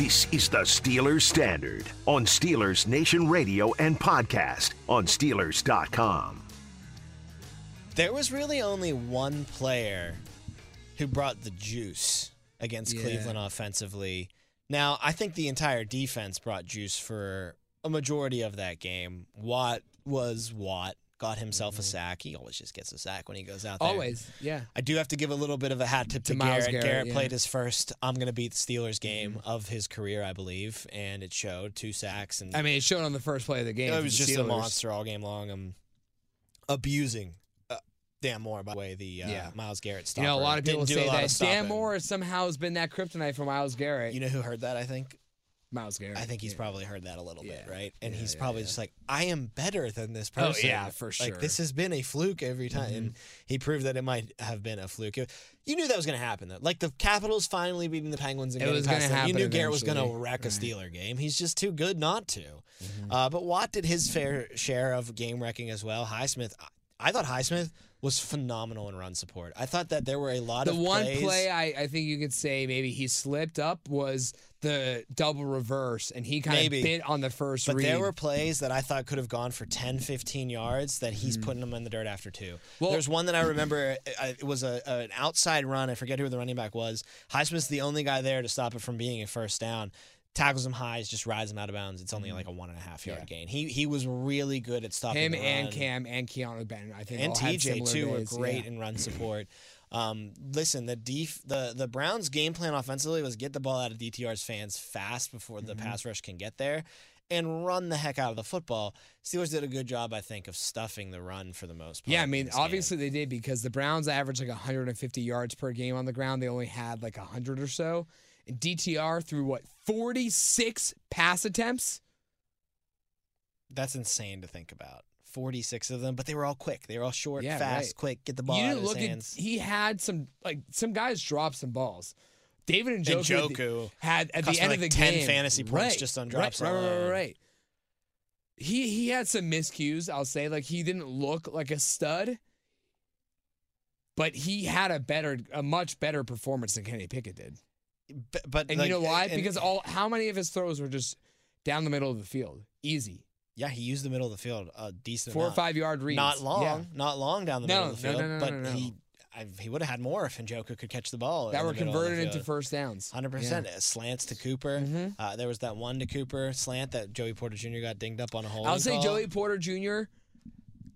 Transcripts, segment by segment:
This is the Steelers Standard on Steelers Nation Radio and podcast on Steelers.com. There was really only one player who brought the juice against Yeah. Cleveland offensively. Now, I think the entire defense brought juice for a majority of that game. Watt was Watt, got himself a sack. He always just gets a sack when he goes out there. Mm-hmm. Always, yeah. I do have to give a little bit of a hat tip to, To Myles Garrett. Garrett, yeah. played his first I'm going to beat the Steelers game Mm-hmm. of his career, I believe, and it showed two sacks and I mean, it showed on the first play of the game. it was just a monster all game long. I'm abusing uh, Dan Moore by the way the uh, Yeah. Myles Garrett You know, a lot of people didn't say that. Dan Moore somehow has been that kryptonite for Myles Garrett. You know who heard that? I think. Myles Garrett. I think he's yeah. probably heard that a little bit, right? And Yeah, he's yeah, probably yeah. just like, I am better than this person. Oh, yeah, for sure. Mm-hmm. this has been a fluke every time, and he proved that it might have been a fluke. You knew that was going to happen, though. Like the Capitals finally beating the Penguins and It getting was gonna them. You happen knew Garrett was going to wreck a. Mm-hmm. Steeler game. He's just too good not to. Uh, but Watt did his fair share of game wrecking as well. Highsmith, I thought Highsmith was phenomenal in run support. I thought that there were a lot The of the one plays- play I, I think you could say maybe he slipped up was the double reverse, and he kind of bit on the first But read. there were plays that I thought could have gone for 10, 15 yards that he's putting them in the dirt after two. Well- There's one that I remember. uh, It was a, an outside run. I forget who the running back was. Highsmith's the only guy there to stop it from being a first down. Tackles him high, just rides him out of bounds. It's only like a one and a half yard Mm-hmm. Yeah. gain. He he was really good at stopping him and. Cam and Keeanu Ben. I think and all TJ too were great yeah. in run support. Um, listen, the def- the the Browns' game plan offensively was get the ball out of DTR's fans fast before the Mm-hmm. pass rush can get there, and run the heck out of the football. Steelers did a good job, I think, of stuffing the run for the most part. Yeah, I mean, this game. obviously they did because the Browns averaged like 150 yards per game on the ground. They only had like 100 or so. And DTR threw what 46 pass attempts. that's insane to think about. Forty six of them, but they were all quick. They were all short, Yeah, fast, right. quick. Get the ball you out of his look hands. at. He had some like some guys dropped some balls. David and And Njoku, Njoku had at the end like, of the 10 game fantasy points right, just on drops Right, right, right, right. He he had some miscues. I'll say like he didn't look like a stud, but he had a better, a much better performance than Kenny Pickett did. But, but And like, you know why? and- because all how many of his throws were just down the middle of the field, easy, yeah, he used the middle of the field a decent four or five yard reads. Not long, Yeah. not long down the No, middle of the field, no, no, but no, no. he I, he would have had more if Njoku could catch the ball. that were the middle of the converted into first downs. Hundred percent slants to Cooper. Mhm. Uh, there was that one to Cooper slant that Joey Porter Jr. got dinged up on a hole. I'll say Joey Porter Jr.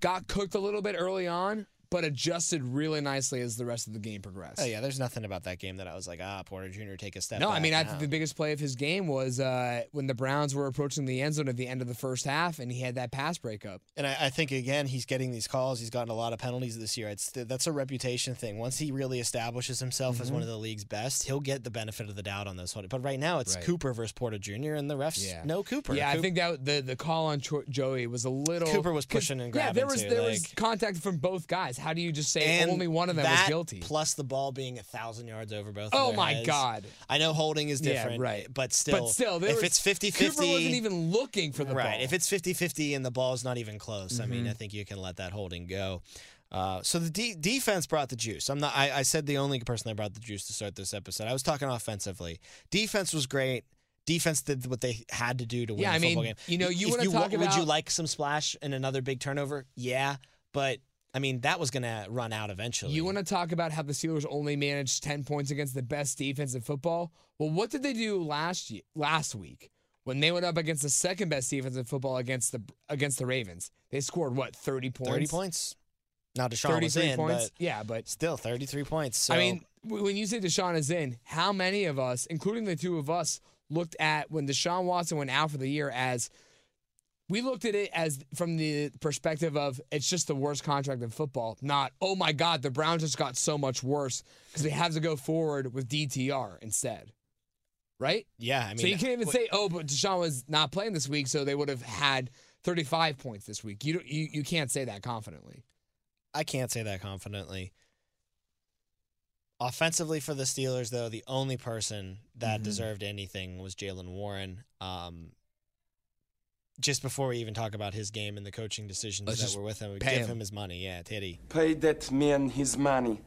got cooked a little bit early on, but adjusted really nicely as the rest of the game progressed. Oh yeah, there's nothing about that game that I was like, ah, Porter Jr. take a step. No, I mean, I think the biggest play of his game was uh, when the Browns were approaching the end zone at the end of the first half, and he had that pass breakup. And I, I think again, he's getting these calls. He's gotten a lot of penalties this year. It's that's a reputation thing. Once he really establishes himself as one of the league's best, he'll get the benefit of the doubt on this one. But right now, it's Mm-hmm. Right. Cooper versus Porter Jr. and the refs Yeah. no Cooper. Yeah, I think that the the call on Cho- Joey was a little. Cooper was pushing and grabbing. Yeah, there was too, there was contact from both guys. How do you just say and only one of them was guilty? Plus the ball being a thousand yards over both. of Oh my heads. God. I know holding is Yeah, different, right. But still, but still, if was, it's 50 Cooper 50 wasn't even looking for the right. ball. If it's 50-50 and the ball's not even close, I Mm-hmm. mean, I think you can let that holding go. Uh, so the de- defense brought the juice. I'm not. I, I said the only person that brought the juice to start this episode. I was talking offensively. Defense was great. Defense did what they had to do to win Yeah, the I mean, football game. you know, you wanna talk about? Would you like some splash and another big turnover? Yeah, but I mean that was going to run out eventually. You want to talk about how the Steelers only managed 10 points against the best defense in football? Well, what did they do last year, last week when they went up against the second best defense in football against the against the Ravens? They scored what, 30 points? 30 points. Now Deshaun was in, points. but yeah, but still 33 points. So. I mean, when you say Deshaun is in, how many of us, including the two of us, looked at when Deshaun Watson went out for the year as we looked at it as from the perspective of it's just the worst contract in football, not oh my god, the Browns just got so much worse because they have to go forward with DTR instead. Right? Yeah, I mean, so you can't even wh- say, "Oh, but Deshaun was not playing this week, so they would have had 35 points this week." You don't, you you can't say that confidently. I can't say that confidently. Offensively for the Steelers, though, the only person that Mhm. deserved anything was Jaylen Warren. Um, just before we even talk about his game and the coaching decisions Let's that just were with him, we pay give him. him his money. Yeah, Teddy. Pay that man his money.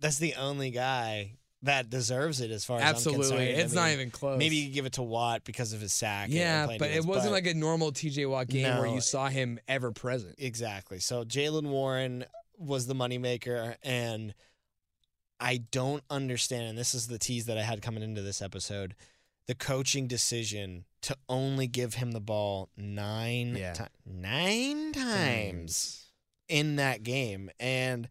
That's the only guy that deserves it as far as I'm Absolutely, concerned. I it's not even close. Maybe you could give it to Watt because of his sack. yeah, playing but it wasn't but- like a normal TJ Watt game where you saw him ever present. Exactly. So Jaylen Warren was the moneymaker, and I don't understand. And this is the tease that I had coming into this episode: the coaching decision to only give him the ball nine Yeah. ti- nine times in that game, and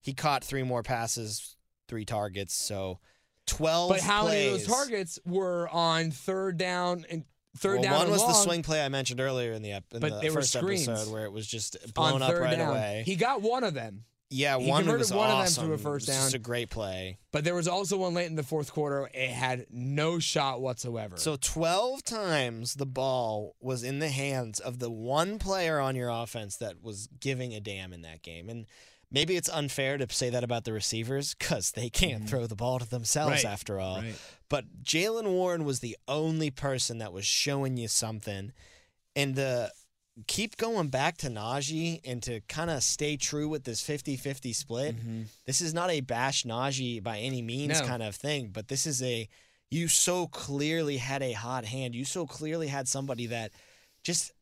he caught three more passes, three targets. So twelve. But how many of those targets were on third down and third Well, down? one was the swing play I mentioned earlier in the ep- in But the first episode where it was just blown up third right down. away. He got one of them, Yeah, He one converted was one of them awesome. to a first It was a great play. but there was also one late in the fourth quarter. It had no shot whatsoever. So 12 times the ball was in the hands of the one player on your offense that was giving a damn in that game. And maybe it's unfair to say that about the receivers because they can't throw the ball to themselves Mm-hmm. Right, after all. right. But Jaylen Warren was the only person that was showing you something. And the keep going back to Najee and to kind of stay true with this 50-50 split. Mm-hmm. This is not a bash Najee by any means No. kind of thing, but this is a you so clearly had a hot hand. You so clearly had somebody that just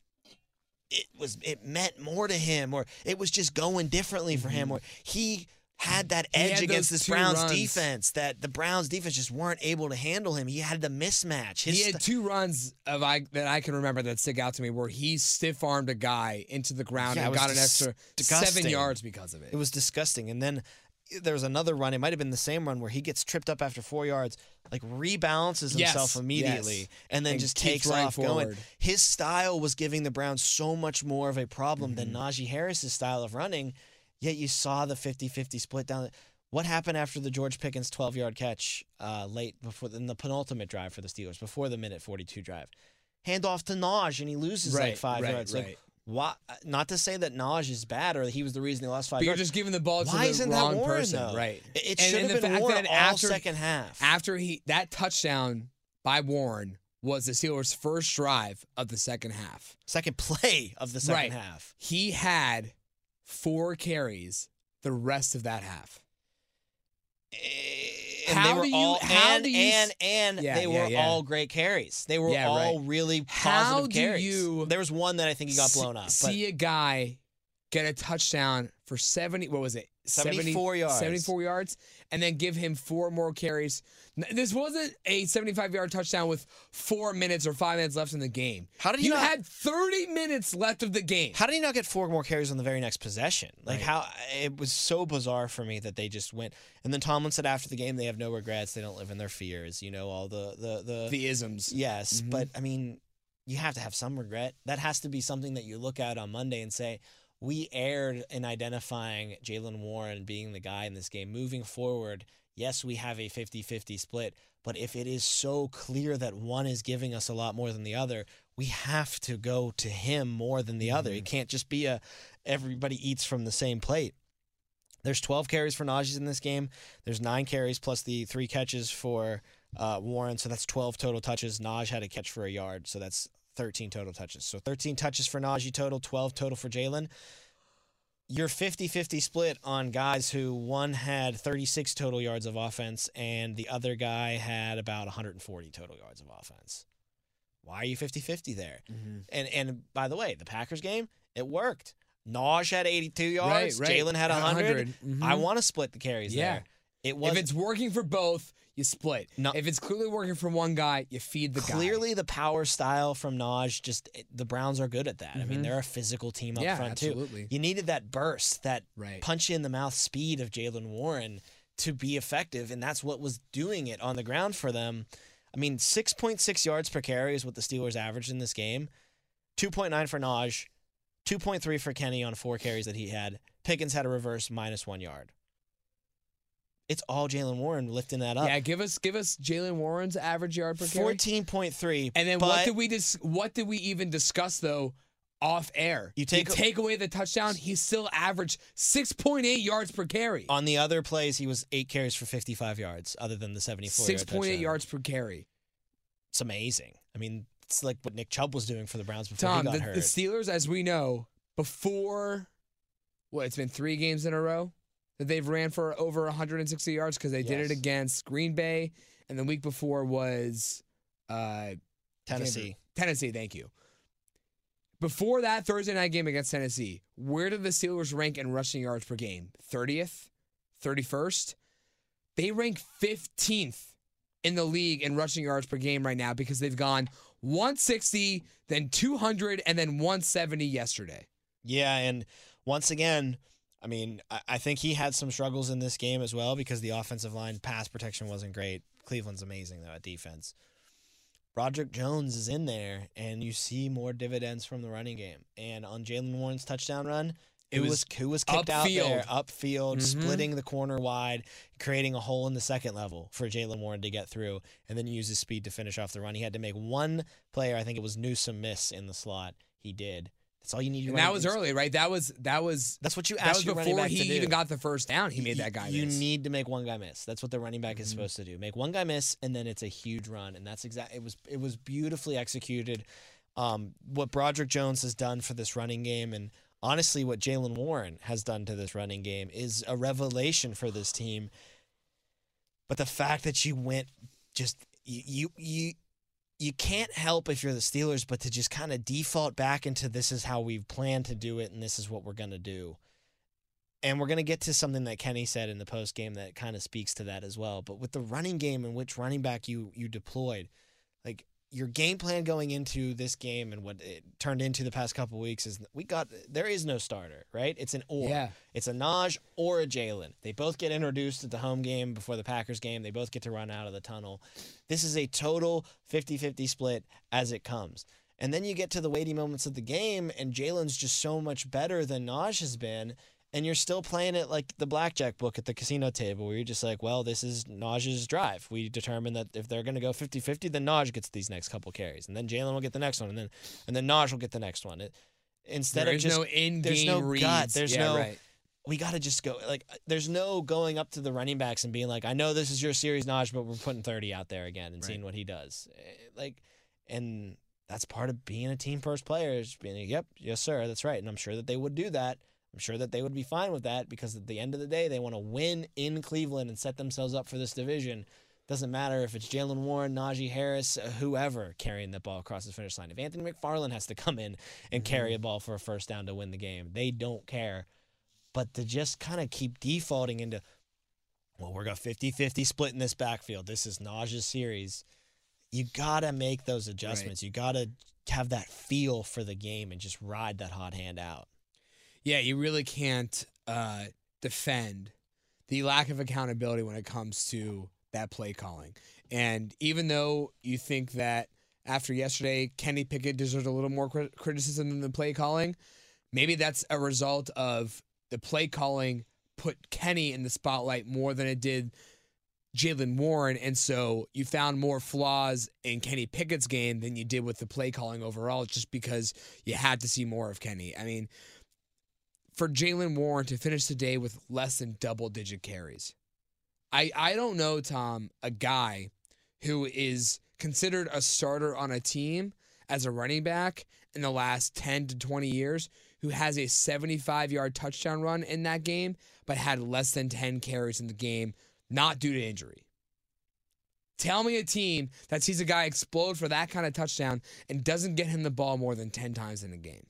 it was it meant more to him or it was just going differently for him mm-hmm. or he had that. Edge had against this Browns runs. defense that the Browns defense just weren't able to handle him. He had the mismatch. His he had two runs of I that I can remember that stick out to me where he stiff armed a guy into the ground Yeah, and got an extra disgusting. seven yards because of it. It was disgusting. And then there was another run. It might have been the same run where he gets tripped up after four yards, like rebalances Yes, himself immediately, yes. and then And just takes off going. His style was giving the Browns so much more of a problem than Mm-hmm. Najee Harris's style of running. Yet you saw the 50-50 split down. What happened after the George Pickens 12-yard catch uh, late before in the penultimate drive for the Steelers, before the minute 42 drive? Hand off to Naj, and he loses like five right, yards. right. Like, why, not to say that Naj is bad or that he was the reason they lost five but you're yards. just giving the ball to Why the isn't wrong that Warren person, though? right? It, it should and have been Warren all after- second half. After he that touchdown by Warren was the Steelers' first drive of the second half. second play of the second Right. half. He had four carries the rest of that half. Eh, and How they were do you- all how and you and and Yeah, they yeah, were yeah. all great carries. They were all right. really How positive do carries. you there was one that I think he got blown up. But See a guy get a touchdown for 70 what was it 74 yards. 74 yards and then give him four more carries this wasn't a 75 yard touchdown with four minutes or five minutes left in the game How did you not- had 30 minutes left of the game how did he not get four more carries on the very next possession? Like Right. how it was so bizarre for me that they just went. And then Tomlin said after the game they have no regrets. They don't live in their fears. You know all the the the, the isms Yes, Mhm. but I mean, you have to have some regret. That has to be something that you look at on Monday and say, we erred in identifying Jaylen Warren being the guy in this game. Moving forward, yes, we have a 50 50 split, but if it is so clear that one is giving us a lot more than the other, we have to go to him more than the other. It can't just be a everybody eats from the same plate. There's 12 carries for Najee in this game. There's nine carries plus the three catches for uh, Warren. So that's 12 total touches. Naj had a catch for a yard. So that's 13 total touches. So 13 touches for Najee total, 12 total for Jaylen. Your 50 50 split on guys who one had 36 total yards of offense and the other guy had about 140 total yards of offense. Why are you 50 50 there? And and by the way, the Packers game, it worked. Naj had 82 yards. Right, right. Jaylen had 100. 100. I Mhm. want to split the carries Yeah. there. It was if it's working for both you split No. if it's clearly working for one guy you feed the guy clearly the power style from Naj. Just the Browns are good at that. I mean, Mhm. they're a physical team up Yeah, front absolutely. too. You needed that burst, that Right. punch in the mouth speed of Jaylen Warren to be effective, and that's what was doing it on the ground for them. I mean, 6.6 yards per carry is what the Steelers averaged in this game. 2.9 for Naj, 2.3 for Kenny on four carries that he had. Pickens had a reverse minus one yard. It's all Jaylen Warren lifting that up. Yeah, give us give us Jaylen Warren's average yard per carry. 14.3. And then what did we dis- what did we even discuss though off air? You take- take away the touchdown, he still averaged 6.8 yards per carry. on the other plays, he was eight carries for 55 yards, other than the 74 yard 6.8 yards per carry. It's amazing. I mean, it's like what Nick Chubb was doing for the Browns before Tom, he got the, hurt. the Steelers, as we know, before what it's been three games in a row that they've ran for over 160 yards because they did it against Green Bay, and the week before was uh, Tennessee. Tennessee, thank you. Before that Thursday night game against Tennessee, where did the Steelers rank in rushing yards per game? 30th? 31st? They rank 15th in the league in rushing yards per game right now because they've gone 160, then 200, and then 170 yesterday. Yeah, and once again, I mean, I, I think he had some struggles in this game as well because the offensive line pass protection wasn't great. Cleveland's amazing though at defense. Broderick Jones is in there, and you see more dividends from the running game. And on Jaylen Warren's touchdown run, It who was was who was kicked out there, upfield. Mhm. splitting the corner wide, creating a hole in the second level for Jaylen Warren to get through, and then use his speed to finish off the run. He had to make one player, I think it was Newsome, miss in the slot. He did. That's all you need. to And that was early, right? That was that was That's what you that was before back he to do. even got the first down. He made that guy You miss. need to make one guy miss. That's what the running back is Mhm. supposed to do. Make one guy miss, and then it's a huge run. And that's exact. It was it was beautifully executed. Um, what Broderick Jones has done for this running game, and honestly, what Jaylen Warren has done to this running game is a revelation for this team. But the fact that you went just you you you, can't help if you're the Steelers, but to just kind of default back into this is how we've planned to do it, and this is what we're gonna do. And we're going to get to something that Kenny said in the post game that kind of speaks to that as well. But with the running game and which running back you you deployed, your game plan going into this game and what it turned into the past couple weeks is we got there is no starter, right? It's an or. Yeah. It's a Naj or a Jaylen. They both get introduced at the home game before the Packers game. They both get to run out of the tunnel. This is a total 50-50 split as it comes. And then you get to the weighty moments of the game, and Jaylen's just so much better than Naj has been. And you're still playing it like the blackjack book at the casino table, where you're just like, well, this is Naj's drive. We determine that if they're going to go 50 50, then Naj gets these next couple carries. And then Jaylen will get the next one. And then and then Naj will get the next one. It, instead There of just no in-game there's no reads. gut. There's Yeah, no right. we got to just go like there's no going up to the running backs and being like I know this is your series Naj but we're putting 30 out there again and Right. seeing what he does Eh, like and that's part of being a team first player is being like, yep yes sir that's right and I'm sure that they would do that I'm sure that they would be fine with that because at the end of the day they want to win in Cleveland and set themselves up for this division. Doesn't matter if it's Jaylen Warren, Najee Harris, whoever carrying the ball across the finish line. If Anthony McFarland has to come in and mm-hmm. carry a ball for a first down to win the game, they don't care. But to just kind of keep defaulting into well we're going 50-50 split in this backfield. This is Naj's series. You gotta make those adjustments. You gotta have that feel for the game and just ride that hot hand out Yeah, you really can't uh, defend the lack of accountability when it comes to that play calling. And even though you think that after yesterday, Kenny Pickett deserves a little more crit- criticism than the play calling, maybe that's a result of the play calling put Kenny in the spotlight more than it did Jaylen Warren. And so you found more flaws in Kenny Pickett's game than you did with the play calling overall, just because you had to see more of Kenny. I mean, for Jaylen Warren to finish the day with less than double digit carries. I, I don't know, Tom, a guy who is considered a starter on a team as a running back in the last 10 to 20 years who has a 75 yard touchdown run in that game, but had less than 10 carries in the game, not due to injury. Tell me a team that sees a guy explode for that kind of touchdown and doesn't get him the ball more than 10 times in a game.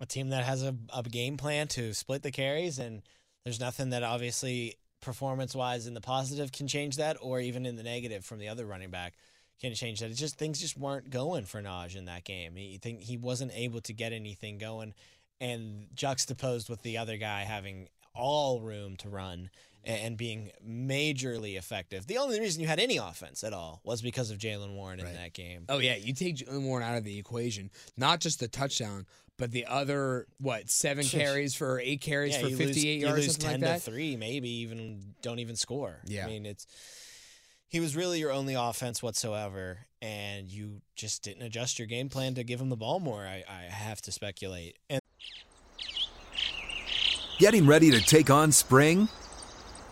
A team that has a, a game plan to split the carries and there's nothing that obviously performance wise in the positive can change that or even in the negative from the other running back can change that. It's just things just weren't going for Naj in that game. He think he wasn't able to get anything going and juxtaposed with the other guy having all room to run and being majorly effective. The only reason you had any offense at all was because of Jaylen Warren in Right. that game. Oh yeah, you take Jaylen Warren out of the equation, not just the touchdown, but the other what seven carries for eight carries Yeah, for fifty-eight yards, you lose ten like that. to three, maybe even don't even score. Yeah. I mean it's he was really your only offense whatsoever, and you just didn't adjust your game plan to give him the ball more. I, I have to speculate. And Getting ready to take on spring?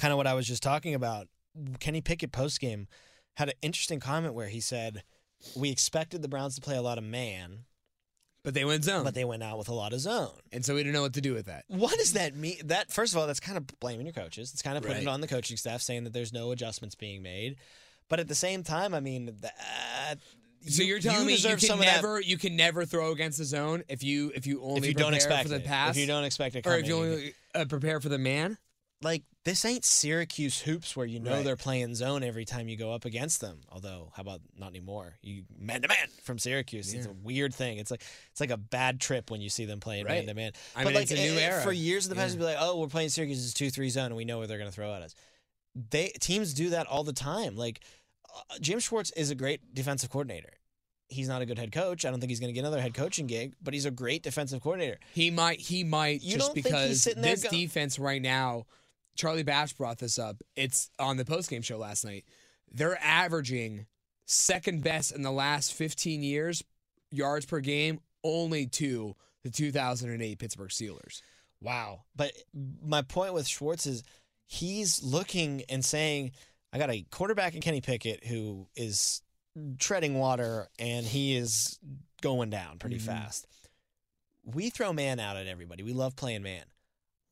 kind of what I was just talking about, Kenny Pickett post game had an interesting comment where he said, We expected the Browns to play a lot of man, But they went zone, but they went out with a lot of zone. and so we didn't know what to do with that. What does that mean? That first of all, that's kind of blaming your coaches. It's kind of putting Right. it on the coaching staff, saying that there's no adjustments being made. But at the same time, I mean, that, So you're telling me you can never you can never throw against the zone if you if you only if you don't expect for the it. pass If you don't expect it or coming, if you only uh, prepare for the man. Like this ain't Syracuse hoops where you know Right. they're playing zone every time you go up against them. Although, how about not anymore? You man to man from Syracuse. It's a weird thing. It's like it's like a bad trip when you see them playing man to man. I But mean, like it's a new eh, era. For years in the past, Yeah. be like, oh, we're playing Syracuse is two three zone, and we know where they're going to throw at us. They teams do that all the time. Like uh, Jim Schwartz is a great defensive coordinator. He's not a good head coach. I don't think he's going to get another head coaching gig, but he's a great defensive coordinator. He might he might You just don't think he's because this go- defense right now. Charlie Batch brought this up. It's on the postgame show last night. They're averaging second best in the last 15 years yards per game, only to the 2008 Pittsburgh Steelers. Wow. But my point with Schwartz is he's looking and saying, I got a quarterback in Kenny Pickett who is treading water and he is going down pretty Mhm. fast. We throw man out at everybody. We love playing man.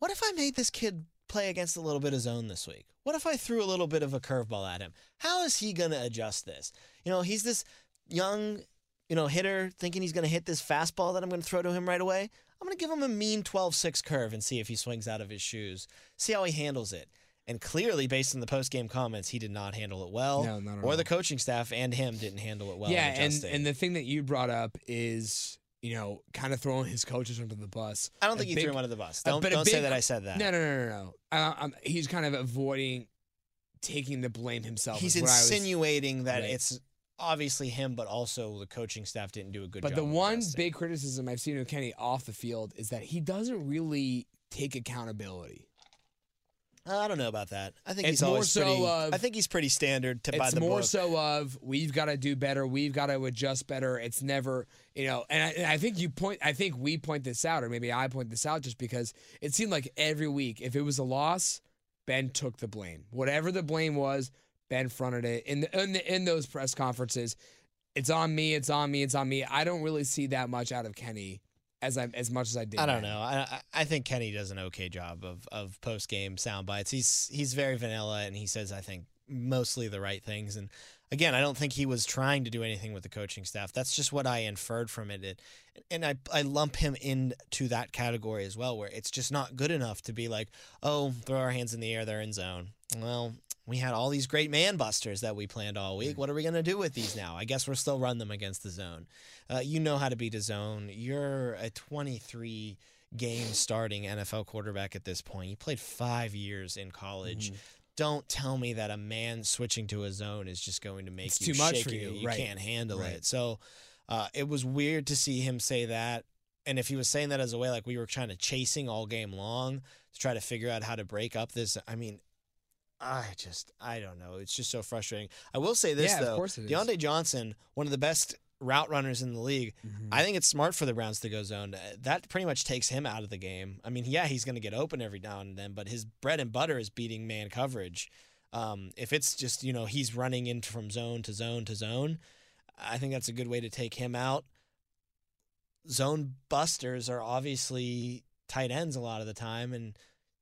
What if I made this kid play against a little bit of zone this week? What if I threw a little bit of a curveball at him? How is he going to adjust this? You know, he's this young, you know, hitter thinking he's going to hit this fastball that I'm going to throw to him right away. I'm going to give him a mean 12-6 curve and see if he swings out of his shoes. See how he handles it. And clearly, based on the post-game comments, he did not handle it well. No, not at or all. the coaching staff and him didn't handle it well. yeah, and and the thing that you brought up is you know kind of throwing his coaches under the bus. I don't A think he threw him under the bus. Don't, don't say big- that I said that. No, no, no, no, no. Uh, he's kind of avoiding taking the blame himself. He's is what I was- insinuating that Right. it's obviously him, but also the coaching staff didn't do a good But job. But the one big criticism I've seen of Kenny off the field is that he doesn't really take accountability. I don't know about that. I think It's he's more always so pretty. of- I think he's pretty standard to it's the more book. so of we've got to do better, we've got to adjust better. It's never, you know, and I, and I think you point, I think we point this out, or maybe I point this out, just because it seemed like every week, if it was a loss, Ben took the blame. Whatever the blame was, Ben fronted it in the, in, the, in those press conferences. It's on me. It's on me. It's on me. I don't really see that much out of Kenny as I as much as I did. I don't know. I I- I think Kenny does an okay job of of post game sound bites. He's he's very vanilla and he says I think mostly the right things. And again, I don't think he was trying to do anything with the coaching staff. That's just what I inferred from it. it and I I lump him into that category as well, where it's just not good enough to be like, oh, throw our hands in the air, they're in zone. Well. We had all these great man busters that we planned all week. What are we going to do with these now? I guess we'll still run them against the zone. Uh, you know how to beat a zone. You're a 23 game starting NFL quarterback at this point. You played five years in college. Mm-hmm. Don't tell me that a man switching to a zone is just going to make It's you too much for you. you. You Right. can't handle Right. it. So uh, it was weird to see him say that. And if he was saying that as a way like we were trying to chasing all game long to try to figure out how to break up this, I mean, I just I don't know. It's just so frustrating. I will say this Yeah, of though, course it is. Diontae Johnson, one of the best route runners in the league. Mm-hmm. I think it's smart for the Browns to go zone. Uh, That pretty much takes him out of the game. I mean, yeah, he's going to get open every now and then, but his bread and butter is beating man coverage. Um, if it's just you know he's running in from zone to zone to zone, I think that's a good way to take him out. Zone busters are obviously tight ends a lot of the time, and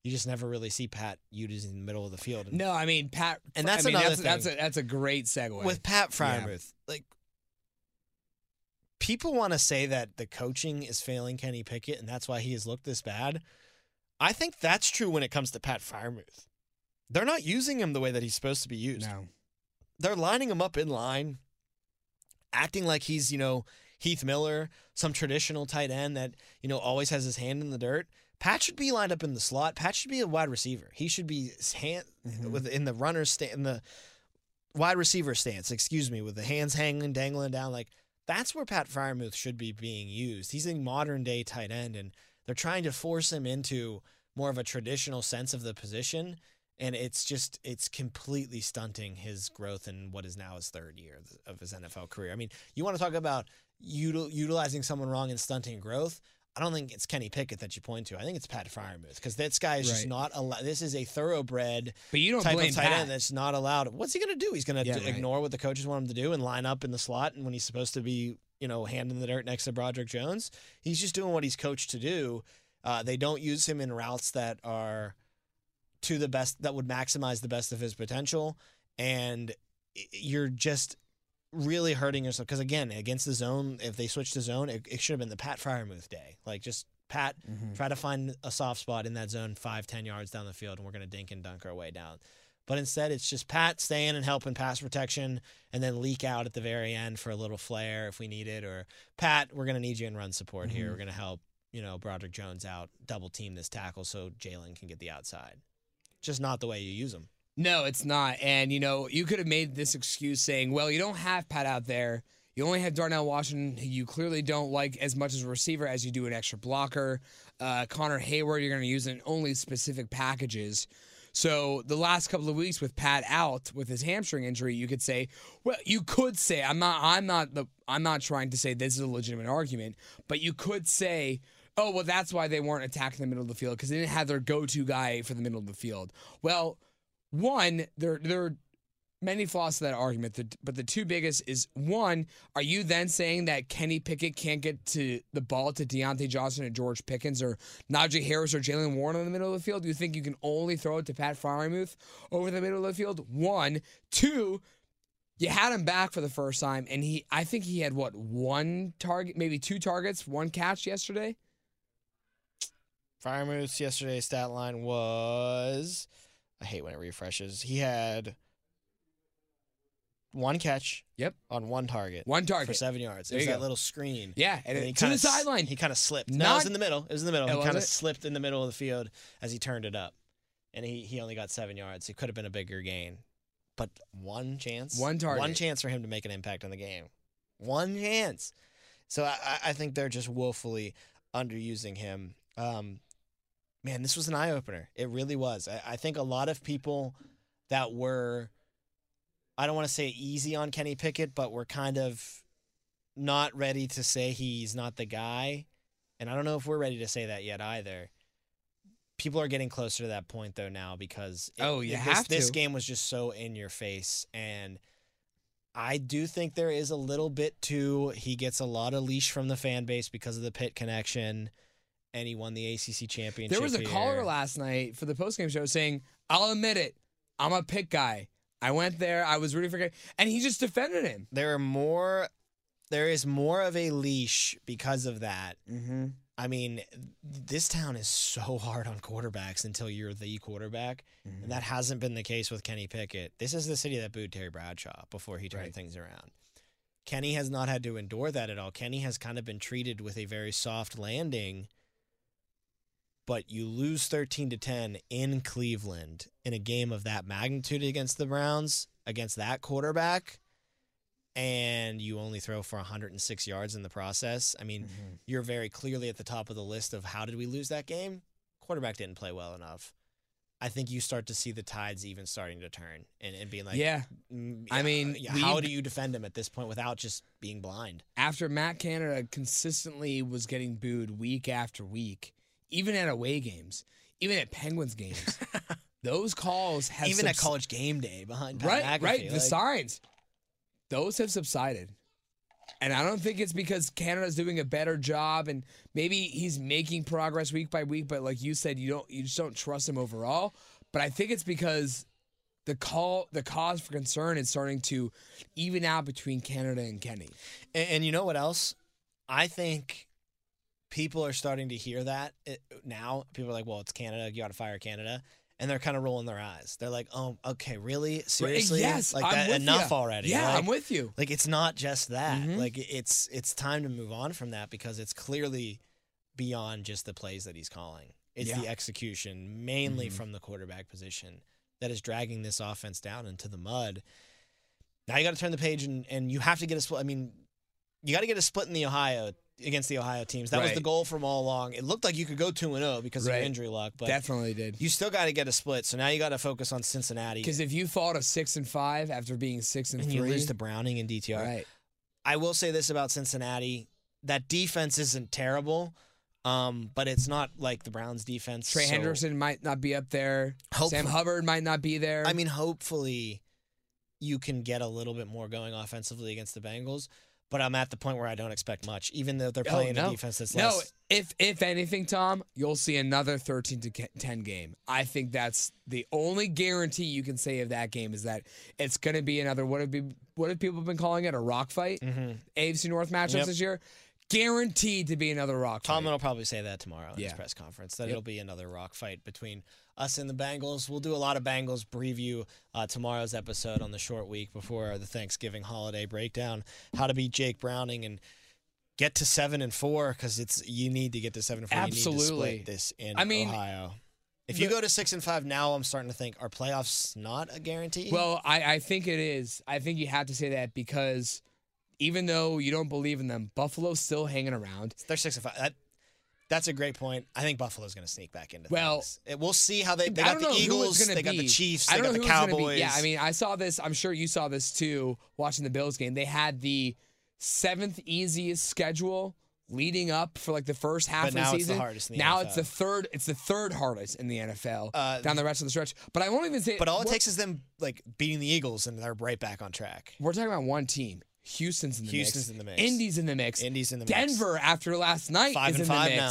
you just never really see Pat used in the middle of the field. And No, I mean Pat, And that's I mean, another that's, that's a that's a great segue. with Pat Yeah. Like people want to say that the coaching is failing Kenny Pickett and that's why he has looked this bad. I think that's true when it comes to Pat Freiermuth. They're not using him the way that he's supposed to be used. no, They're lining him up in line, acting like he's, you know, Heath Miller, some traditional tight end that, you know, always has his hand in the dirt. Pat should be lined up in the slot. Pat should be a wide receiver. He should be hand mm-hmm. with in the runner stand in the wide receiver stance, excuse me, with the hands hanging, dangling down. Like that's where Pat Freiermuth should be being used. He's a modern day tight end, and they're trying to force him into more of a traditional sense of the position. And it's just it's completely stunting his growth in what is now his third year of- of his NFL career. I mean, you want to talk about util, utilizing someone wrong and stunting growth. I don't think it's Kenny Pickett that you point to. I think it's Pat Freiermuth because this guy is just not allowed. This is a thoroughbred but you don't type blame of tight Pat. end that's not allowed. What's he going to do? He's going to Yeah, right. ignore what the coaches want him to do and line up in the slot and when he's supposed to be, you know, hand in the dirt next to Broderick Jones. He's just doing what he's coached to do. Uh, they don't use him in routes that are to the best that would maximize the best of his potential, and you're just really hurting yourself because again against the zone if they switch to zone it, it should have been the pat Freiermuth day. Like just pat mm-hmm. try to find a soft spot in that zone five ten yards down the field and we're going to dink and dunk our way down. But instead it's just pat staying and helping pass protection and then leak out at the very end for a little flare if we need it or pat we're going to need you in run support here. Mm-hmm. We're going to help you know broderick jones out double team this tackle so jaylen can get the outside. Just not the way you use them No, it's not. And you know, you could have made this excuse saying, "Well, you don't have Pat out there. You only have Darnell Washington, who you clearly don't like as much as a receiver as you do an extra blocker. Uh, Connor Heyward, you're going to use in only specific packages." So the last couple of weeks with Pat out with his hamstring injury, you could say, well, you could say, I'm not, I'm not the, I'm not trying to say this is a legitimate argument, but you could say, oh, well, that's why they weren't attacking the middle of the field because they didn't have their go-to guy for the middle of the field. Well, one, there there are many flaws to that argument, but the two biggest is one, are you then saying that Kenny Pickett can't get to the ball to Diontae Johnson or George Pickens or Najee Harris or Jaylen Warren in the middle of the field? Do you think you can only throw it to Pat Freiermuth over the middle of the field? One. Two, you had him back for the first time, and he I think he had what, one target, maybe two targets, one catch yesterday? Fire yesterday stat line was I hate when it refreshes. He had one catch. Yep. On one target. One target for seven yards. There It was that little screen. Yeah, and, he it, to the sideline. He kind of slipped. no, it was in the middle. It was in the middle. Oh, he kind of slipped in the middle of the field as he turned it up, and he he only got seven yards. It could have been a bigger gain, but one chance, One target. one chance for him to make an impact on the game, one chance. So I, I- I think they're just woefully underusing him. Um, man, this was an eye opener. It really was. I, I think a lot of people that were, I don't want to say easy on Kenny Pickett, but were kind of not ready to say he's not the guy. And I don't know if we're ready to say that yet either. People are getting closer to that point though now because it- Oh, you this, have this to. game was just so in your face and I do think there is a little bit too. He gets a lot of leash from the fan base because of the pit connection, and he won the ACC championship. There was a here. caller last night for the postgame show saying, "I'll admit it, I'm a pick guy. I went there, I was rooting for, and he just defended him." There are more. There is more of a leash because of that. Mm-hmm. I mean, this town is so hard on quarterbacks until you're the quarterback, Mm-hmm. and that hasn't been the case with Kenny Pickett. This is the city that booed Terry Bradshaw before he turned Right. things around. Kenny has not had to endure that at all. Kenny has kind of been treated with a very soft landing. But you lose 13 to 10 in Cleveland in a game of that magnitude against the Browns, against that quarterback, and you only throw for 106 yards in the process. I mean, Mm-hmm. you're very clearly at the top of the list of how did we lose that game? Quarterback didn't play well enough. I think you start to see the tides even starting to turn and, and being like, yeah, mm, I yeah, mean, yeah, how do you defend him at this point without just being blind? after Matt Canada consistently was getting booed week after week, even at away games, even at Penguins games, those calls have even at college game day behind Pat right, McAfee, right, the signs, those have subsided. And I don't think it's because Canada's doing a better job and maybe he's making progress week by week, but like you said, you don't you just don't trust him overall. But I think it's because the call the cause for concern is starting to even out between Canada and Kenny. And, and you know what else? I think people are starting to hear that it, now. People are like, "Well, it's Canada. You got to fire Canada," and they're kind of rolling their eyes. They're like, "Oh, okay, really? Seriously? yes, like that? Enough ya. already? Yeah, Like- I'm with you. Like it's not just that. Mhm. Like it's it's time to move on from that because it's clearly beyond just the plays that he's calling. It's the execution, mainly Mhm. from the quarterback position, that is dragging this offense down into the mud. Now you got to turn the page and and you have to get a split. I mean, you got to get a split in the Ohio against the Ohio teams. That was the goal from all along. It looked like you could go two and zero because Right. of injury luck, but Definitely did. you still got to get a split. So now you got to focus on Cincinnati. Because if you fall to six and five after being six and, and three, you lose to Browning and DTR. right? I will say this about Cincinnati: that defense isn't terrible, um, but it's not like the Browns' defense. Trey so- Hendrickson might not be up there. Hopefully- Sam Hubbard might not be there. I mean, hopefully, you can get a little bit more going offensively against the Bengals. But I'm at the point where I don't expect much, even though they're Oh, playing no. a defense that's no. less. If if anything, Tom, you'll see another thirteen to ten game. I think that's the only guarantee you can say of that game is that it's going to be another. What have be what have people been calling it? A rock fight. Mm-hmm. AFC North matchups Yep. this year. Guaranteed to be another rock Tomlin fight. will probably say that tomorrow in his press conference that Yep. it'll be another rock fight between us and the Bengals. We'll do a lot of Bengals preview uh, tomorrow's episode on the short week before the Thanksgiving holiday breakdown. How to beat Jake Browning and get to seven and four because it's you need to get to seven and four. You need to Absolutely. split this in I mean, Ohio. If you go to six and five now, I'm starting to think are playoffs not a guarantee? Well, I, I think it is. I think you have to say that because even though you don't believe in them, Buffalo's still hanging around. they're six and five. That, that's a great point. I think Buffalo's going to sneak back into Well, things. It- we'll see how they. They got the know who it's Eagles. gonna got the be. Chiefs. I They don't got the be. Cowboys. Yeah, I mean, I saw this. I'm sure you saw this too, watching the Bills game. They had the seventh easiest schedule leading up for like the first half But of the now it's the season. hardest in the now NFL. it's the third. It's the third hardest in the NFL Uh, down the rest of the stretch. But I won't even say. But all it takes is them like beating the Eagles, and they're right back on track. We're talking about one team. Houston's in the Houston's mix. in the mix. Indy's in the mix. Indy's in the mix. Denver after last night Five is and in five the mix.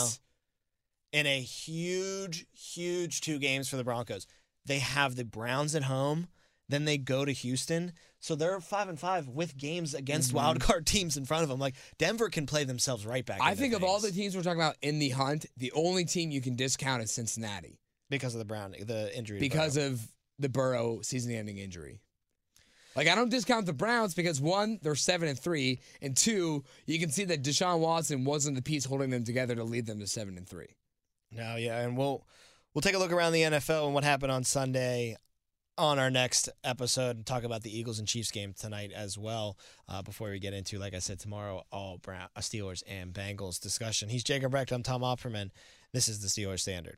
now. In a huge, huge two games for the Broncos. They have the Browns at home, then they go to Houston. So they're five and five with games against Mm-hmm. wild card teams in front of them. Like Denver can play themselves right back. I think of all the teams we're talking about in the hunt, the only team you can discount is Cincinnati because of the Brown, the injury. because of the Burrow season-ending injury. Like I don't discount the Browns because one, they're seven and three, and two, you can see that Deshaun Watson wasn't the piece holding them together to lead them to seven and three. No, yeah, and we'll we'll take a look around the NFL and what happened on Sunday on our next episode and talk about the Eagles and Chiefs game tonight as well. Uh, before we get into, like I said, tomorrow all Brown, uh, Steelers and Bengals discussion. He's Jacob Recht. I'm Tom Opperman. This is the Steelers Standard.